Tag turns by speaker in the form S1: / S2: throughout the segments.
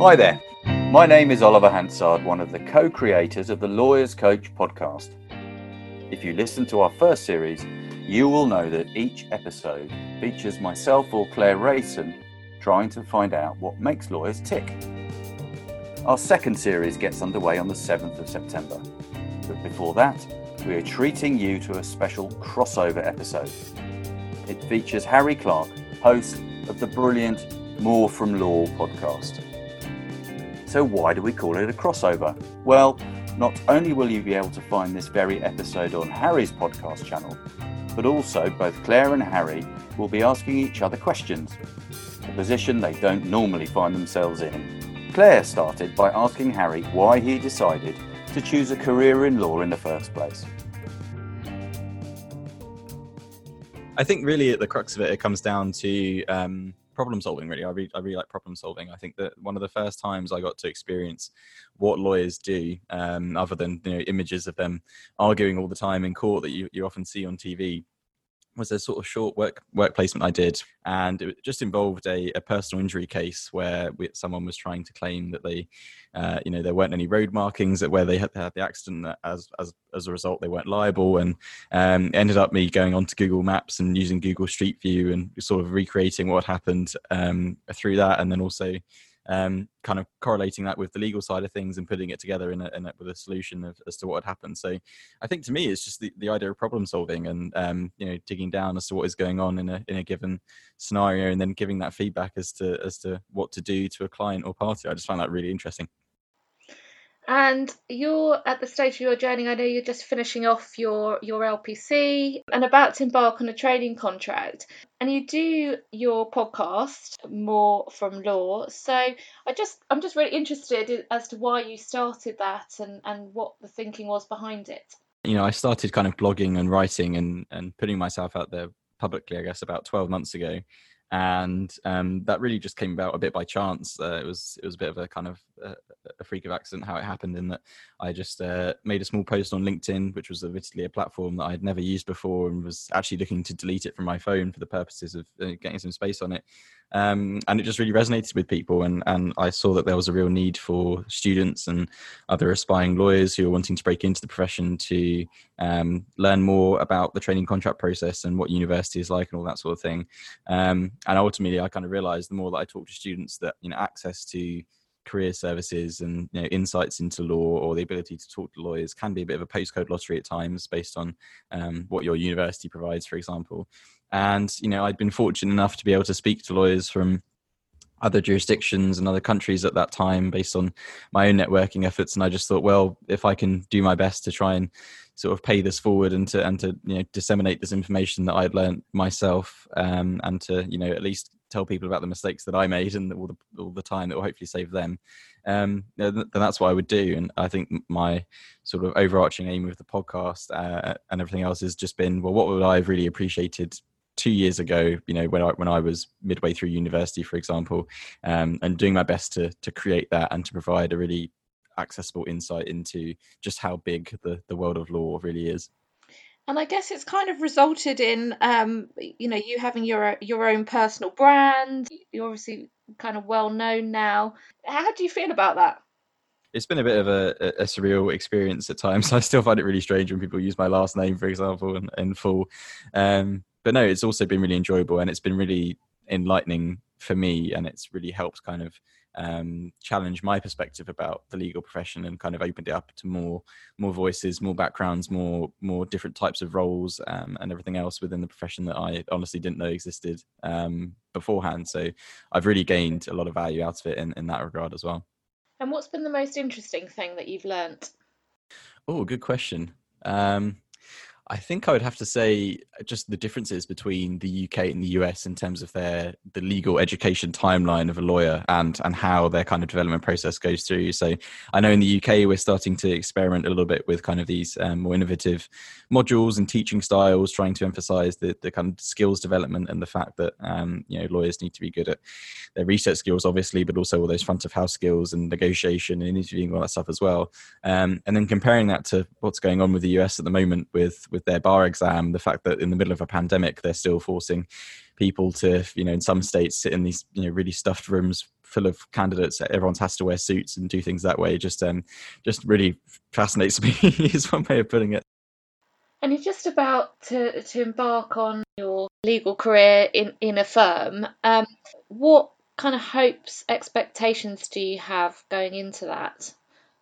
S1: Hi there. My name is Oliver Hansard, one of the co creators of the Lawyers Coach podcast. If you listen to our first series, you will know that each episode features myself or Claire Rason trying to find out what makes lawyers tick. Our second series gets underway on the 7th of September. But before that, we are treating you to a special crossover episode. It features Harry Clark, host of the brilliant More from Law podcast. So, why do we call it a crossover? Well, not only will you be able to find this very episode on Harry's podcast channel, but also both Claire and Harry will be asking each other questions, a position they don't normally find themselves in. Claire started by asking Harry why he decided to choose a career in law in the first place.
S2: I think really at the crux of it, it comes down to um, problem solving really. I really, I really like problem solving. I think that one of the first times i got to experience what lawyers do um, other than you know images of them arguing all the time in court that you, you often see on tv was a sort of short work work placement I did, and it just involved a, a personal injury case where we, someone was trying to claim that they, uh, you know, there weren't any road markings at where they had, had the accident. As as as a result, they weren't liable, and um, ended up me going onto Google Maps and using Google Street View and sort of recreating what happened um, through that, and then also um, kind of correlating that with the legal side of things and putting it together in a, in a with a solution of, as to what had happened. So I think to me, it's just the, the idea of problem solving and um, you know digging down as to what is going on in a in a given scenario, and then giving that feedback as to as to what to do to a client or party. I just find that really interesting.
S3: And you're at the stage of your journey. I know you're just finishing off your your LPC and about to embark on a training contract. And you do your podcast more from law. So I just I'm just really interested as to why you started that and and what the thinking was behind it.
S2: You know, I started kind of blogging and writing and and putting myself out there publicly, I guess, about 12 months ago and um, that really just came about a bit by chance. Uh, it was it was a bit of a kind of uh, a freak of accident how it happened in that I just uh, made a small post on LinkedIn, which was admittedly a platform that I had never used before, and was actually looking to delete it from my phone for the purposes of uh, getting some space on it um, and it just really resonated with people and, and i saw that there was a real need for students and other aspiring lawyers who are wanting to break into the profession to um, learn more about the training contract process and what university is like and all that sort of thing um, and ultimately i kind of realized the more that i talk to students that you know access to career services and you know, insights into law or the ability to talk to lawyers can be a bit of a postcode lottery at times based on um, what your university provides for example. And you know i'd been fortunate enough to be able to speak to lawyers from other jurisdictions and other countries at that time based on my own networking efforts and i just thought well if i can do my best to try and sort of pay this forward and to and to you know disseminate this information that i'd learned myself um, and to you know at least tell people about the mistakes that i made and all the all the time that will hopefully save them um, then that's what I would do. And I think my sort of overarching aim with the podcast uh, and everything else has just been, well, what would I have really appreciated two years ago, you know, when I when I was midway through university, for example, um, and doing my best to to create that and to provide a really accessible insight into just how big the the world of law really is.
S3: And I guess it's kind of resulted in, um, you know, you having your your own personal brand. You're obviously kind of well known now. How do you feel about that?
S2: it's been a bit of a, a, surreal experience at times. I still find it really strange when people use my last name, for example, in, in full. Um, but no, it's also been really enjoyable and it's been really enlightening for me, and it's really helped kind of um, challenge my perspective about the legal profession and kind of opened it up to more more voices, more backgrounds, more more different types of roles, um, and everything else within the profession that I honestly didn't know existed um, beforehand. So I've really gained a lot of value out of it in, in that regard as well.
S3: And what's been the most interesting thing that you've learnt?
S2: Oh, good question. Um, I think I would have to say just the differences between the UK and the US in terms of their the legal education timeline of a lawyer and and how their kind of development process goes through. So I know in the UK we're starting to experiment a little bit with kind of these um, more innovative modules and teaching styles, trying to emphasise the the kind of skills development and the fact that um, you know lawyers need to be good at their research skills, obviously, but also all those front of house skills and negotiation and interviewing all that stuff as well. Um, and then comparing that to what's going on with the US at the moment with with with their bar exam, the fact that in the middle of a pandemic they're still forcing people to, you know, in some states sit in these, you know, really stuffed rooms full of candidates. Everyone has to wear suits and do things that way. Just um, just really fascinates me. is one way of putting it.
S3: And you're just about to, to embark on your legal career in, in a firm. Um, what kind of hopes, expectations do you have going into that?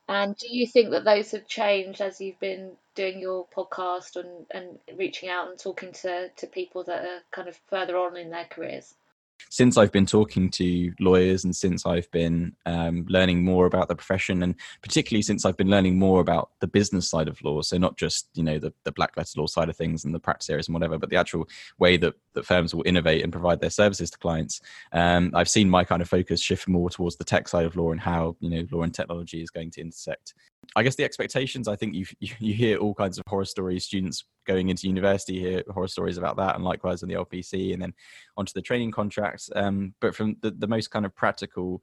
S3: And do you think that those have changed as you've been doing your podcast and, and reaching out and talking to, to people that are kind of further on in their careers?
S2: since I've been talking to lawyers and since I've been um, learning more about the profession, and particularly since I've been learning more about the business side of law, so not just you know the, the black letter law side of things and the practice areas and whatever, but the actual way that, that firms will innovate and provide their services to clients. Um, I've seen my kind of focus shift more towards the tech side of law and how you know law and technology is going to intersect. I guess the expectations. I think you you hear all kinds of horror stories. Students going into university hear horror stories about that, and likewise on the LPC, and then onto the training contracts. Um, but from the, the most kind of practical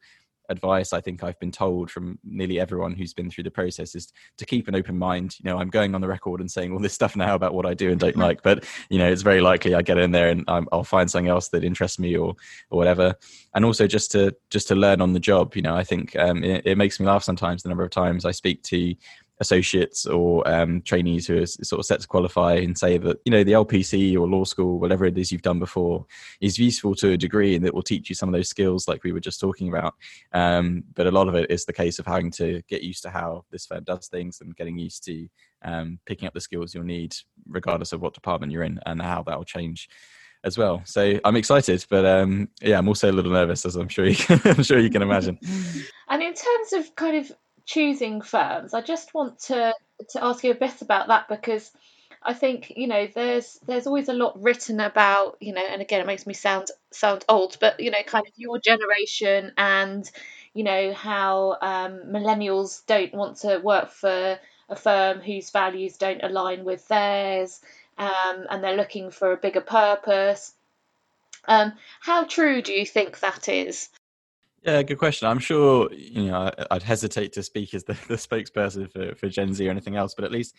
S2: advice I think I've been told from nearly everyone who's been through the process is to keep an open mind. You know, I'm going on the record and saying all this stuff now about what I do and don't like, but you know, it's very likely I get in there and i will find something else that interests me or or whatever. And also just to just to learn on the job. You know, I think um, it, it makes me laugh sometimes the number of times I speak to associates or um, trainees who are sort of set to qualify and say that you know the LPC or law school, whatever it is you've done before, is useful to a degree and it will teach you some of those skills like we were just talking about. Um, but a lot of it is the case of having to get used to how this firm does things and getting used to um, picking up the skills you'll need regardless of what department you're in and how that will change as well. So I'm excited, but um, yeah, I'm also a little nervous, as I'm sure you can, I'm sure you can imagine.
S3: And in terms of kind of choosing firms, I just want to to ask you a bit about that because I think you know there's there's always a lot written about you know, and again it makes me sound sound old, but you know, kind of your generation and you know how um, millennials don't want to work for a firm whose values don't align with theirs, um, and they're looking for a bigger purpose. Um, how true do you think that is?
S2: Yeah, good question. I'm sure you know I'd hesitate to speak as the, the spokesperson for, for Gen Z or anything else, but at least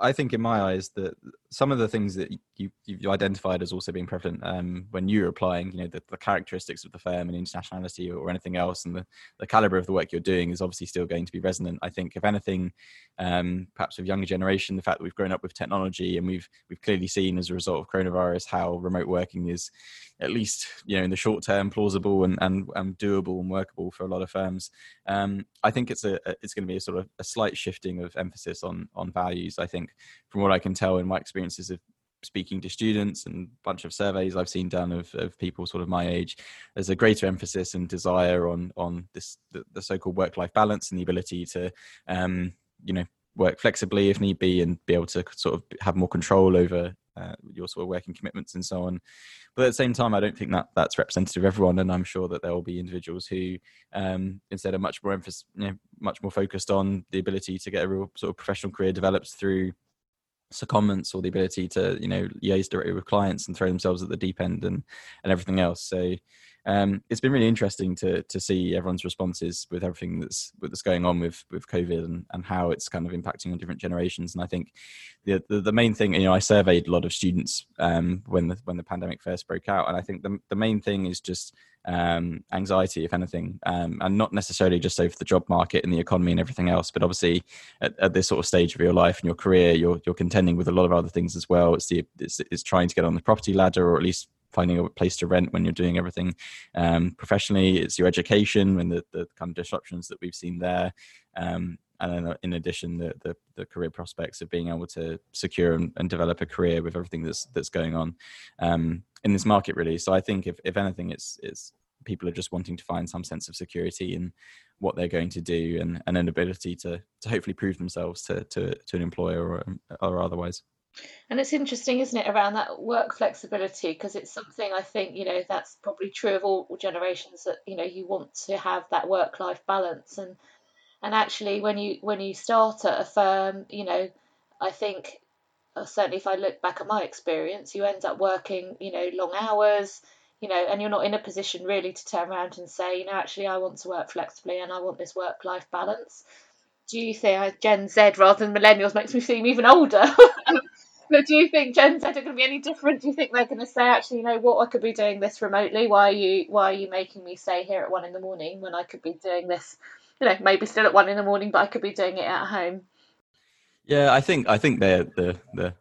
S2: I think in my eyes that some of the things that you, you've identified as also being prevalent um, when you're applying, you know, the, the, characteristics of the firm and internationality or, anything else, and the, the caliber of the work you're doing is obviously still going to be resonant. I think, if anything, um, perhaps with younger generation, the fact that we've grown up with technology and we've we've clearly seen as a result of coronavirus how remote working is, at least you know, in the short term, plausible and and, and doable and workable for a lot of firms. Um, I think it's a it's going to be a sort of a slight shifting of emphasis on on values. I think, from what I can tell in my experiences of speaking to students and a bunch of surveys I've seen done of, of people sort of my age, there's a greater emphasis and desire on on this the, the so-called work-life balance and the ability to um, you know work flexibly if need be and be able to sort of have more control over uh, your sort of working commitments and so on. But at the same time, I don't think that that's representative of everyone, and I'm sure that there will be individuals who, um, instead of much more emphasis, you know, much more focused on the ability to get a real sort of professional career developed through secondments or the ability to you know liaise directly with clients and throw themselves at the deep end and and everything else. So um, it's been really interesting to to see everyone's responses with everything that's that's going on with with COVID and, and how it's kind of impacting on different generations. And I think the the, the main thing, you know, I surveyed a lot of students um, when the when the pandemic first broke out, and I think the the main thing is just um, anxiety, if anything, um, and not necessarily just over the job market and the economy and everything else, but obviously at, at, this sort of stage of your life and your career, you're you're contending with a lot of other things as well. It's the it's, it's trying to get on the property ladder, or at least finding a place to rent when you're doing everything um, professionally. It's your education and the, the kind of disruptions that we've seen there. Um, and then uh, in addition, the, the, the, career prospects of being able to secure and, and, develop a career with everything that's that's going on um, in this market, really. So I think if, if anything, it's it's people are just wanting to find some sense of security in what they're going to do and, and an ability to to hopefully prove themselves to to, to an employer or, or otherwise.
S3: And it's interesting, isn't it, around that work flexibility? Because it's something I think, you know, that's probably true of all generations that, you know, you want to have that work life balance. And and actually when you when you start at a firm, you know, I think uh, certainly if I look back at my experience, you end up working, you know, long hours, you know, and you're not in a position really to turn around and say, you know, actually I want to work flexibly and I want this work life balance. Do you think Gen Z rather than millennials makes me seem even older? But do you think Gen Z are going to be any different? Do you think they're going to say, actually, you know what, I could be doing this remotely. Why are you Why are you making me stay here at one in the morning when I could be doing this? You know, maybe still at one in the morning, but I could be doing it at home.
S2: Yeah, I think I think they're the the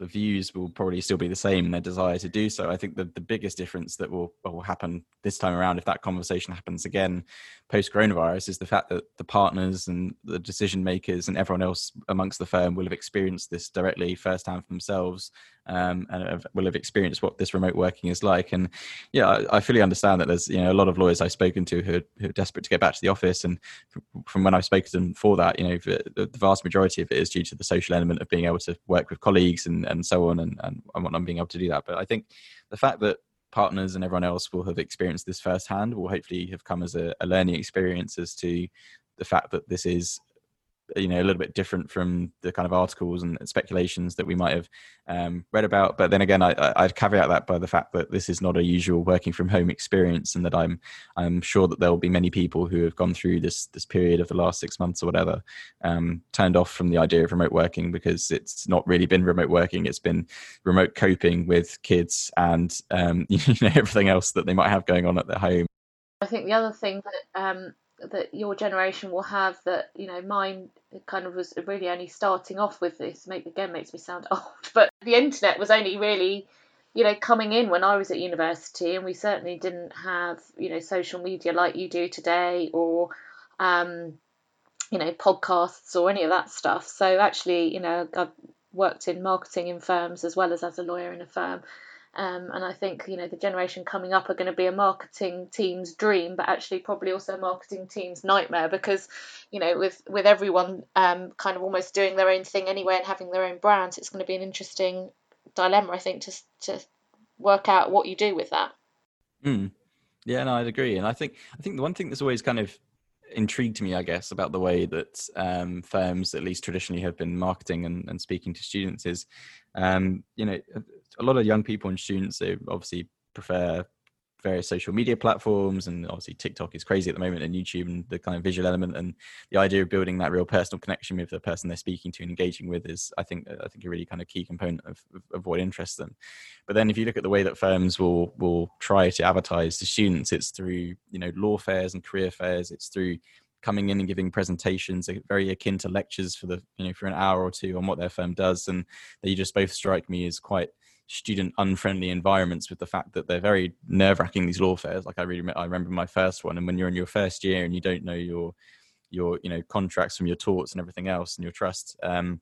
S2: the views will probably still be the same and their desire to do so. I think the, the biggest difference that will, will happen this time around, if that conversation happens again post coronavirus, is the fact that the partners and the decision makers and everyone else amongst the firm will have experienced this directly firsthand for themselves um, and have, will have experienced what this remote working is like. And yeah, I, I, fully understand that there's you know a lot of lawyers I've spoken to who are, who are desperate to get back to the office, and from when I've spoken to them for that, you know, the, the, vast majority of it is due to the social element of being able to work with colleagues and, and so on, and, and, and whatnot, being able to do that. But I think the fact that partners and everyone else will have experienced this firsthand will hopefully have come as a, a learning experience as to the fact that this is you know a little bit different from the kind of articles and speculations that we might have um, read about. But then again I, i'd caveat that by the fact that this is not a usual working from home experience and that i'm i'm sure that there will be many people who have gone through this this period of the last six months or whatever um, turned off from the idea of remote working because it's not really been remote working. It's been remote coping with kids and um, you know everything else that they might have going on at their home.
S3: I think the other thing that um, that your generation will have that you know mine kind of was really only starting off with this make again makes me sound old but the internet was only really you know coming in when I was at university and we certainly didn't have you know social media like you do today or um, you know podcasts or any of that stuff. So actually you know I've worked in marketing in firms as well as as a lawyer in a firm um, and I think you know the generation coming up are going to be a marketing team's dream, but actually probably also a marketing team's nightmare because you know with with everyone um, kind of almost doing their own thing anyway and having their own brands, it's going to be an interesting dilemma I think to to work out what you do with that.
S2: Mm. Yeah, no, I'd agree, and I think I think the one thing that's always kind of intrigued me, I guess, about the way that um, firms, at least traditionally, have been marketing and, and speaking to students is, um, you know, a lot of young people and students they obviously prefer various social media platforms and obviously TikTok is crazy at the moment and YouTube and the kind of visual element and the idea of building that real personal connection with the person they're speaking to and engaging with is I think I think a really kind of key component of, of, what interests them. But then if you look at the way that firms will will try to advertise to students, it's through you know law fairs and career fairs. It's through coming in and giving presentations very akin to lectures for the you know for an hour or two on what their firm does and they just both strike me as quite student unfriendly environments with the fact that they're very nerve wracking these law fairs like i really i remember my first one and when you're in your first year and you don't know your your you know contracts from your torts and everything else and your trust um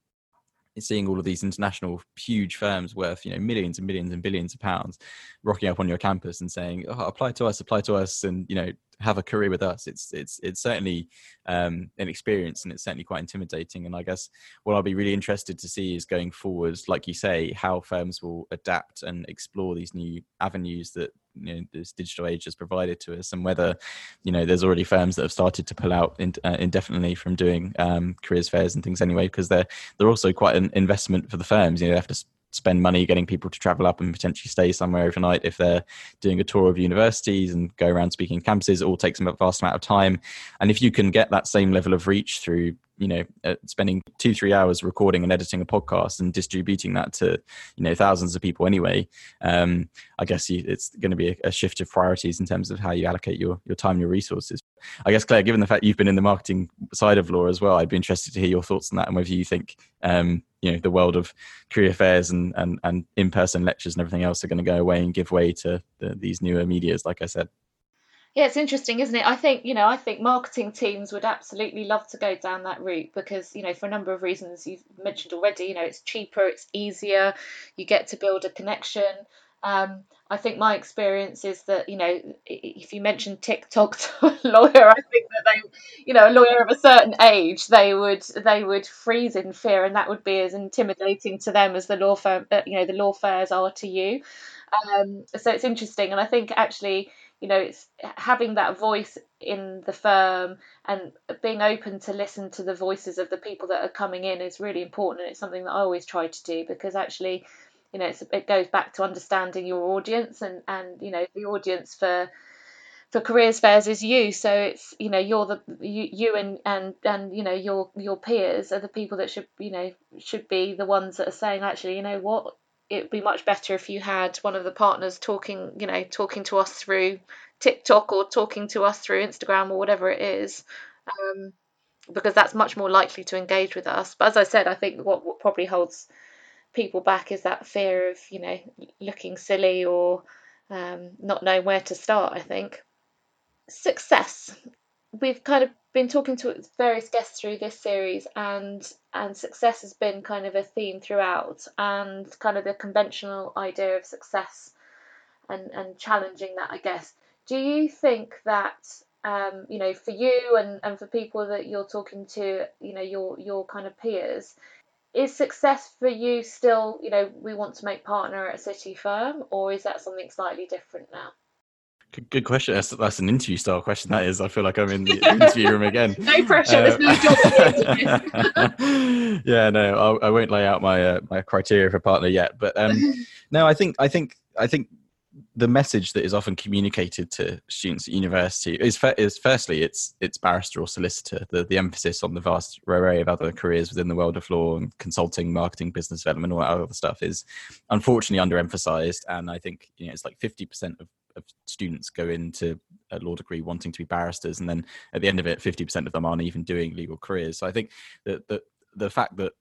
S2: seeing all of these international huge firms worth you know millions and millions and billions of pounds rocking up on your campus and saying oh, apply to us apply to us and you know have a career with us. It's it's it's certainly um, an experience and it's certainly quite intimidating and i guess what i'll be really interested to see is going forward like you say how firms will adapt and explore these new avenues that you know this digital age has provided to us and whether you know there's already firms that have started to pull out in, uh, indefinitely from doing um, careers fairs and things anyway because they're they're also quite an investment for the firms. You know they have to spend money getting people to travel up and potentially stay somewhere overnight if they're doing a tour of universities and go around speaking campuses. It all takes a vast amount of time. And if you can get that same level of reach through you know uh, spending two three hours recording and editing a podcast and distributing that to you know thousands of people anyway um, i guess you, it's going to be a, a, shift of priorities in terms of how you allocate your your time your resources. I guess claire given the fact you've been in the marketing side of law as well i'd be interested to hear your thoughts on that and whether you think um, you know the world of career fairs and and, and in-person lectures and everything else are going to go away and give way to the, these newer medias like i said
S3: yeah, it's interesting, isn't it? I think, you know, I think marketing teams would absolutely love to go down that route because, you know, for a number of reasons you've mentioned already, you know, it's cheaper, it's easier, you get to build a connection. Um, I think my experience is that, you know, if you mention TikTok to a lawyer, I think that they, you know, a lawyer of a certain age, they would they would freeze in fear, and that would be as intimidating to them as the law firm, uh, you know, the law fairs are to you. Um, so it's interesting, and I think actually you know it's having that voice in the firm and being open to listen to the voices of the people that are coming in is really important and it's something that I always try to do because actually you know it goes back to understanding your audience and and you know the audience for for careers fairs is you. So it's you know you're the you, you and and and you know your your peers are the people that should you know should be the ones that are saying actually you know what? It'd be much better if you had one of the partners talking you know talking to us through TikTok or talking to us through Instagram or whatever it is. Um, because that's much more likely to engage with us. But as I said I think what, what probably holds people back is that fear of you know looking silly or um, not knowing where to start I think success. We've kind of been talking to various guests through this series, and and success has been kind of a theme throughout, and kind of the conventional idea of success, and and challenging that, I guess. Do you think that um, you know, for you and, and for people that you're talking to, you know, your your kind of peers, is success for you still, you know, we want to make partner at a city firm, or is that something slightly different now?
S2: Good, good question. That's, that's an interview style question. That is. I feel like I'm in the interview room again.
S3: no pressure. Uh, There's no job.
S2: yeah, no, I'll, I not lay out my uh, my criteria for partner yet. But um, no, I think I think I think the message that is often communicated to students at university is, is firstly it's it's barrister or solicitor. The the emphasis on the vast array of other careers within the world of law and consulting, marketing, business development, all that other stuff is unfortunately underemphasized. And I think you know it's like fifty percent of of students go into a law degree wanting to be barristers, and then at the end of it, fifty percent of them aren't even doing legal careers. So I think that the the fact that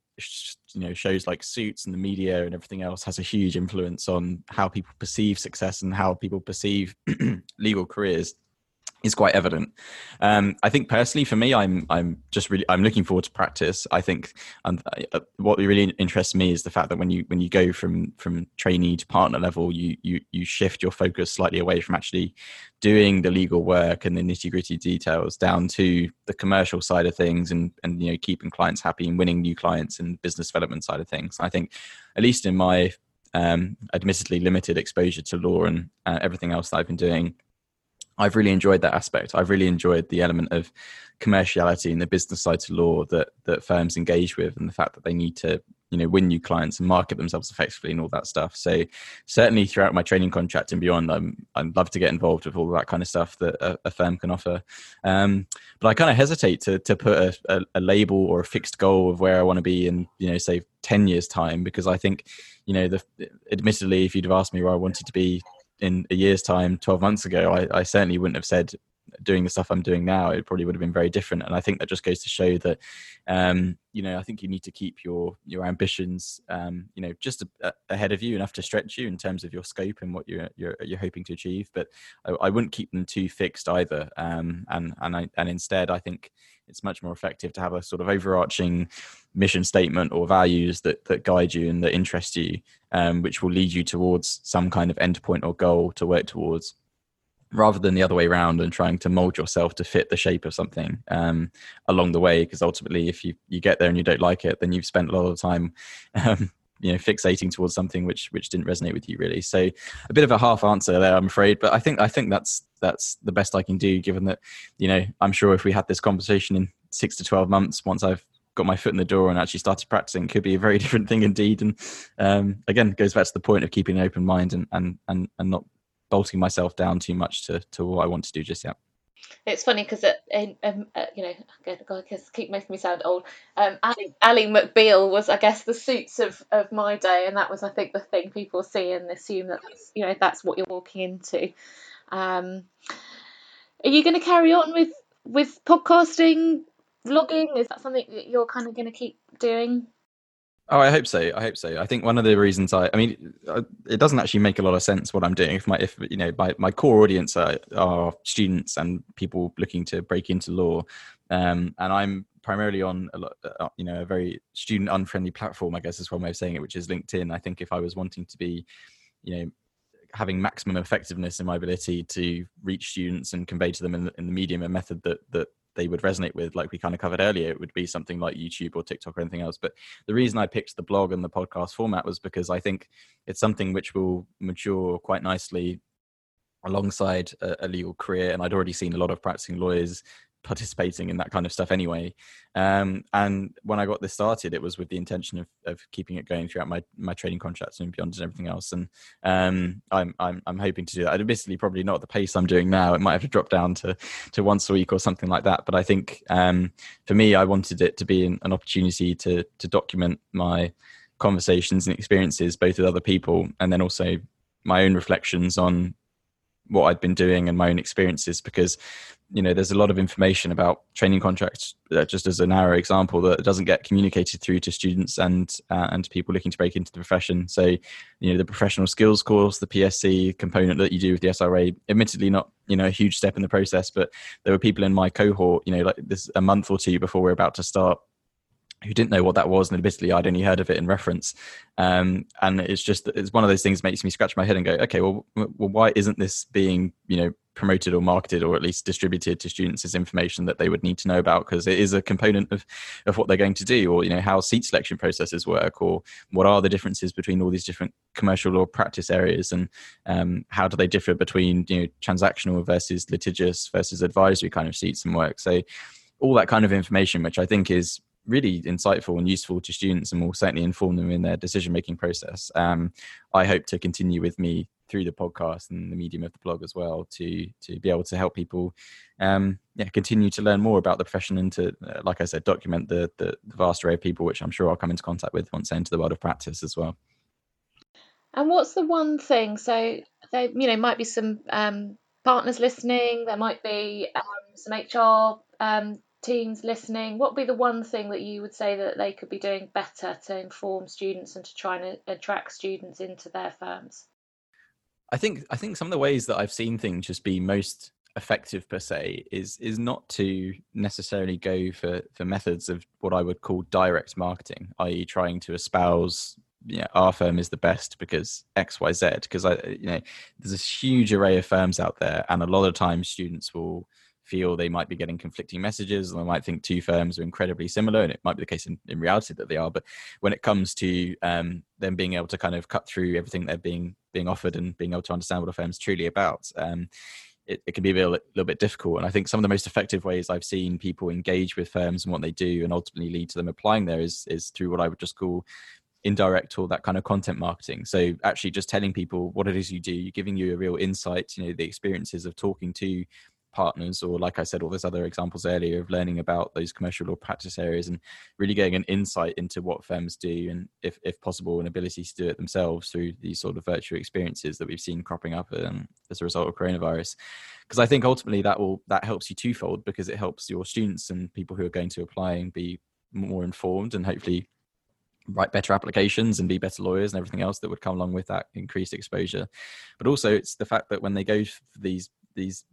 S2: you know shows like suits and the media and everything else has a huge influence on how people perceive success and how people perceive legal careers is quite evident. Um, I think personally, for me, I'm I'm just really I'm looking forward to practice. I think um, uh, what really interests me is the fact that when you when you go from from trainee to partner level, you you you shift your focus slightly away from actually doing the legal work and the nitty gritty details down to the commercial side of things and and you know keeping clients happy and winning new clients and business development side of things. I think, at least in my um, admittedly limited exposure to law and uh, everything else that I've been doing I've really enjoyed that aspect. I've really enjoyed the element of commerciality and the business side to law that that firms engage with, and the fact that they need to you know win new clients and market themselves effectively and all that stuff. So certainly throughout my training contract and beyond, I'm I'd love to get involved with all that kind of stuff that a, a firm can offer. Um, but I kind of hesitate to to put a, a, a label or a fixed goal of where I want to be in you know say ten years time because I think you know the admittedly if you'd have asked me where I wanted to be in a year's time, 12 months ago, I, I, certainly wouldn't have said doing the stuff I'm doing now. It probably would have been very different. And I think that just goes to show that, um, you know, I think you need to keep your your ambitions, um, you know, just a, a ahead of you enough to stretch you in terms of your scope and what you're you're, you're hoping to achieve. But I, I wouldn't keep them too fixed either. Um, and and I, and instead, I think it's much more effective to have a sort of overarching mission statement or values that that guide you and that interest you, um, which will lead you towards some kind of endpoint or goal to work towards, rather than the other way around and trying to mold yourself to fit the shape of something um, along the way. Because ultimately, if you you get there and you don't like it, then you've spent a lot of time. Um, you know fixating towards something which which didn't resonate with you really so a bit of a half answer there i'm afraid but i think i think that's that's the best i can do given that you know i'm sure if we had this conversation in 6 to 12 months once i've got my foot in the door and actually started practicing could be a very different thing indeed and um, again goes back to the point of keeping an open mind and and and, and not bolting myself down too much to to what i want to do just yet
S3: it's funny because um, uh, you know, God, I keep making me sound old. Um, Ally, Ally McBeal was, I guess, the suits of, of my day, and that was, I think, the thing people see and assume that that's, you know that's what you're walking into. Um, are you going to carry on with with podcasting, vlogging? Is that something that you're kind of going to keep doing?
S2: Oh, I hope so. I hope so. I think one of the reasons I, I mean, it doesn't actually make a lot of sense what I'm doing. If my, if you know, my, my core audience are, are students and people looking to break into law, um, and I'm primarily on a lot, uh, you know, a very student unfriendly platform. I guess is one way of saying it, which is LinkedIn. I think if I was wanting to be, you know, having maximum effectiveness in my ability to reach students and convey to them in the, in the medium and method that that they would resonate with, like we kind of covered earlier, it would be something like YouTube or TikTok or anything else. But the reason I picked the blog and the podcast format was because I think it's something which will mature quite nicely alongside a, legal career. And I'd already seen a lot of practicing lawyers participating in that kind of stuff anyway. Um, and when I got this started, it was with the intention of, of keeping it going throughout my, my training contracts and beyond and everything else. And um, I'm, I'm, I'm hoping to do that. Admittedly, probably not at the pace I'm doing now. It might have to drop down to, to once a week or something like that. But I think um, for me, I wanted it to be an, an opportunity to, to document my conversations and experiences, both with other people and then also my own reflections on what I'd been doing and my own experiences because you know there's a lot of information about training contracts uh, just as a narrow example that doesn't get communicated through to students and uh, and to people looking to break into the profession so you know the professional skills course the PSC component that you do with the SRA admittedly not you know a huge step in the process but there were people in my cohort you know like this a month or two before we're about to start who didn't know what that was, and admittedly, I'd only heard of it in reference. Um, and it's just it's one of those things makes me scratch my head and go, okay, well, well, why isn't this being you know promoted or marketed or at least distributed to students as information that they would need to know about because it is a component of of what they're going to do, or you know how seat selection processes work, or what are the differences between all these different commercial law practice areas, and um, how do they differ between you know transactional versus litigious versus advisory kind of seats and work. So all that kind of information, which I think is really insightful and useful to students and will certainly inform them in their decision making process. Um, I hope to continue with me through the podcast and the medium of the blog as well to to be able to help people um, yeah continue to learn more about the profession and to uh, like I said document the, the, the vast array of people which I'm sure I'll come into contact with once I enter the world of practice as well.
S3: And what's the one thing? So there, you know, might be some um, partners listening. There might be um, some HR um, teams listening, what would be the one thing that you would say that they could be doing better to inform students and to try and attract students into their firms?
S2: I think I think some of the ways that I've seen things just be most effective per se is is not to necessarily go for for methods of what I would call direct marketing, i.e., trying to espouse yeah, our firm is the best because X, Y, Z. Because I, you know, there's a huge array of firms out there, and a lot of times students will feel they might be getting conflicting messages and they might think two firms are incredibly similar and it might be the case in, in reality that they are. But when it comes to um, them being able to kind of cut through everything they're being being offered and being able to understand what a firm's truly about um, it, it, can be a little, little bit difficult. And i think some of the most effective ways i've seen people engage with firms and what they do and ultimately lead to them applying there is is through what i would just call indirect or that kind of content marketing. So actually just telling people what it is you do giving you a real insight you know the experiences of talking to partners or like i said all those other examples earlier of learning about those commercial law practice areas and really getting an insight into what firms do and if, if possible an ability to do it themselves through these sort of virtual experiences that we've seen cropping up um, as a result of coronavirus. Because i think ultimately that will that helps you twofold because it helps your students and people who are going to apply and be more informed and hopefully write better applications and be better lawyers and everything else that would come along with that increased exposure. But also it's the fact that when they go these these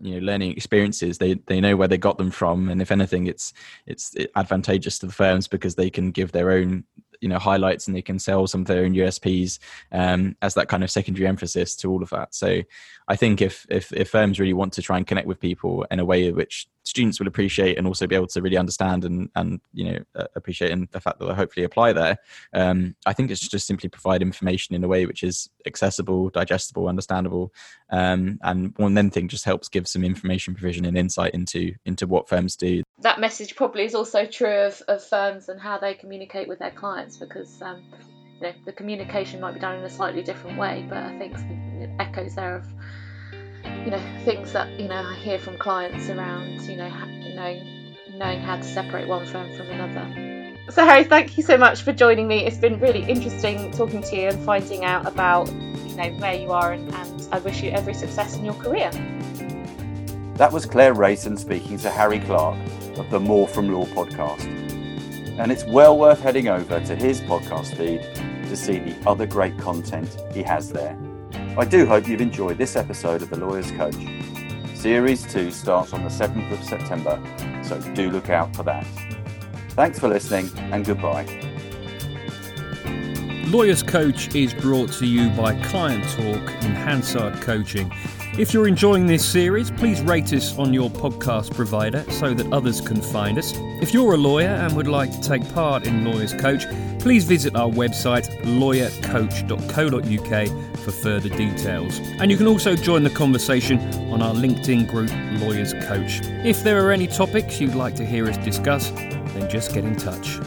S2: you know learning experiences they they know where they got them from and if anything it's it's advantageous to the firms because they can give their own you know highlights and they can sell some of their own USPs um, as that kind of secondary emphasis to all of that. So I think if, if if firms really want to try and connect with people in a way which students will appreciate and also be able to really understand and and you know uh, appreciate and the fact that they'll hopefully apply there, um, I think it's just simply provide information in a way which is accessible, digestible, understandable, um, and one then thing just helps give some information provision and insight into into what firms do.
S3: That message probably is also true of, of firms and how they communicate with their clients because um, you know the communication might be done in a slightly different way. But I think echoes there of you know things that you know I hear from clients around you know knowing knowing how to separate one firm from another. So Harry, thank you so much for joining me. It's been really interesting talking to you and finding out about you know where you are, and, and I wish you every success in your career.
S1: That was Claire Rason speaking to Harry Clark of the More From Law podcast and it's well worth heading over to his podcast feed to see the other great content he has there. I do hope you've enjoyed this episode of The Lawyer's Coach. Series 2 starts on the 7th of September, so do look out for that. Thanks for listening and goodbye.
S4: Lawyers Coach is brought to you by Client Talk and Hansard Coaching. If you're enjoying this series, please rate us on your podcast provider so that others can find us. If you're a lawyer and would like to take part in Lawyers Coach, please visit our website lawyercoach.co.uk for further details. And you can also join the conversation on our LinkedIn group Lawyers Coach. If there are any topics you'd like to hear us discuss, then just get in touch.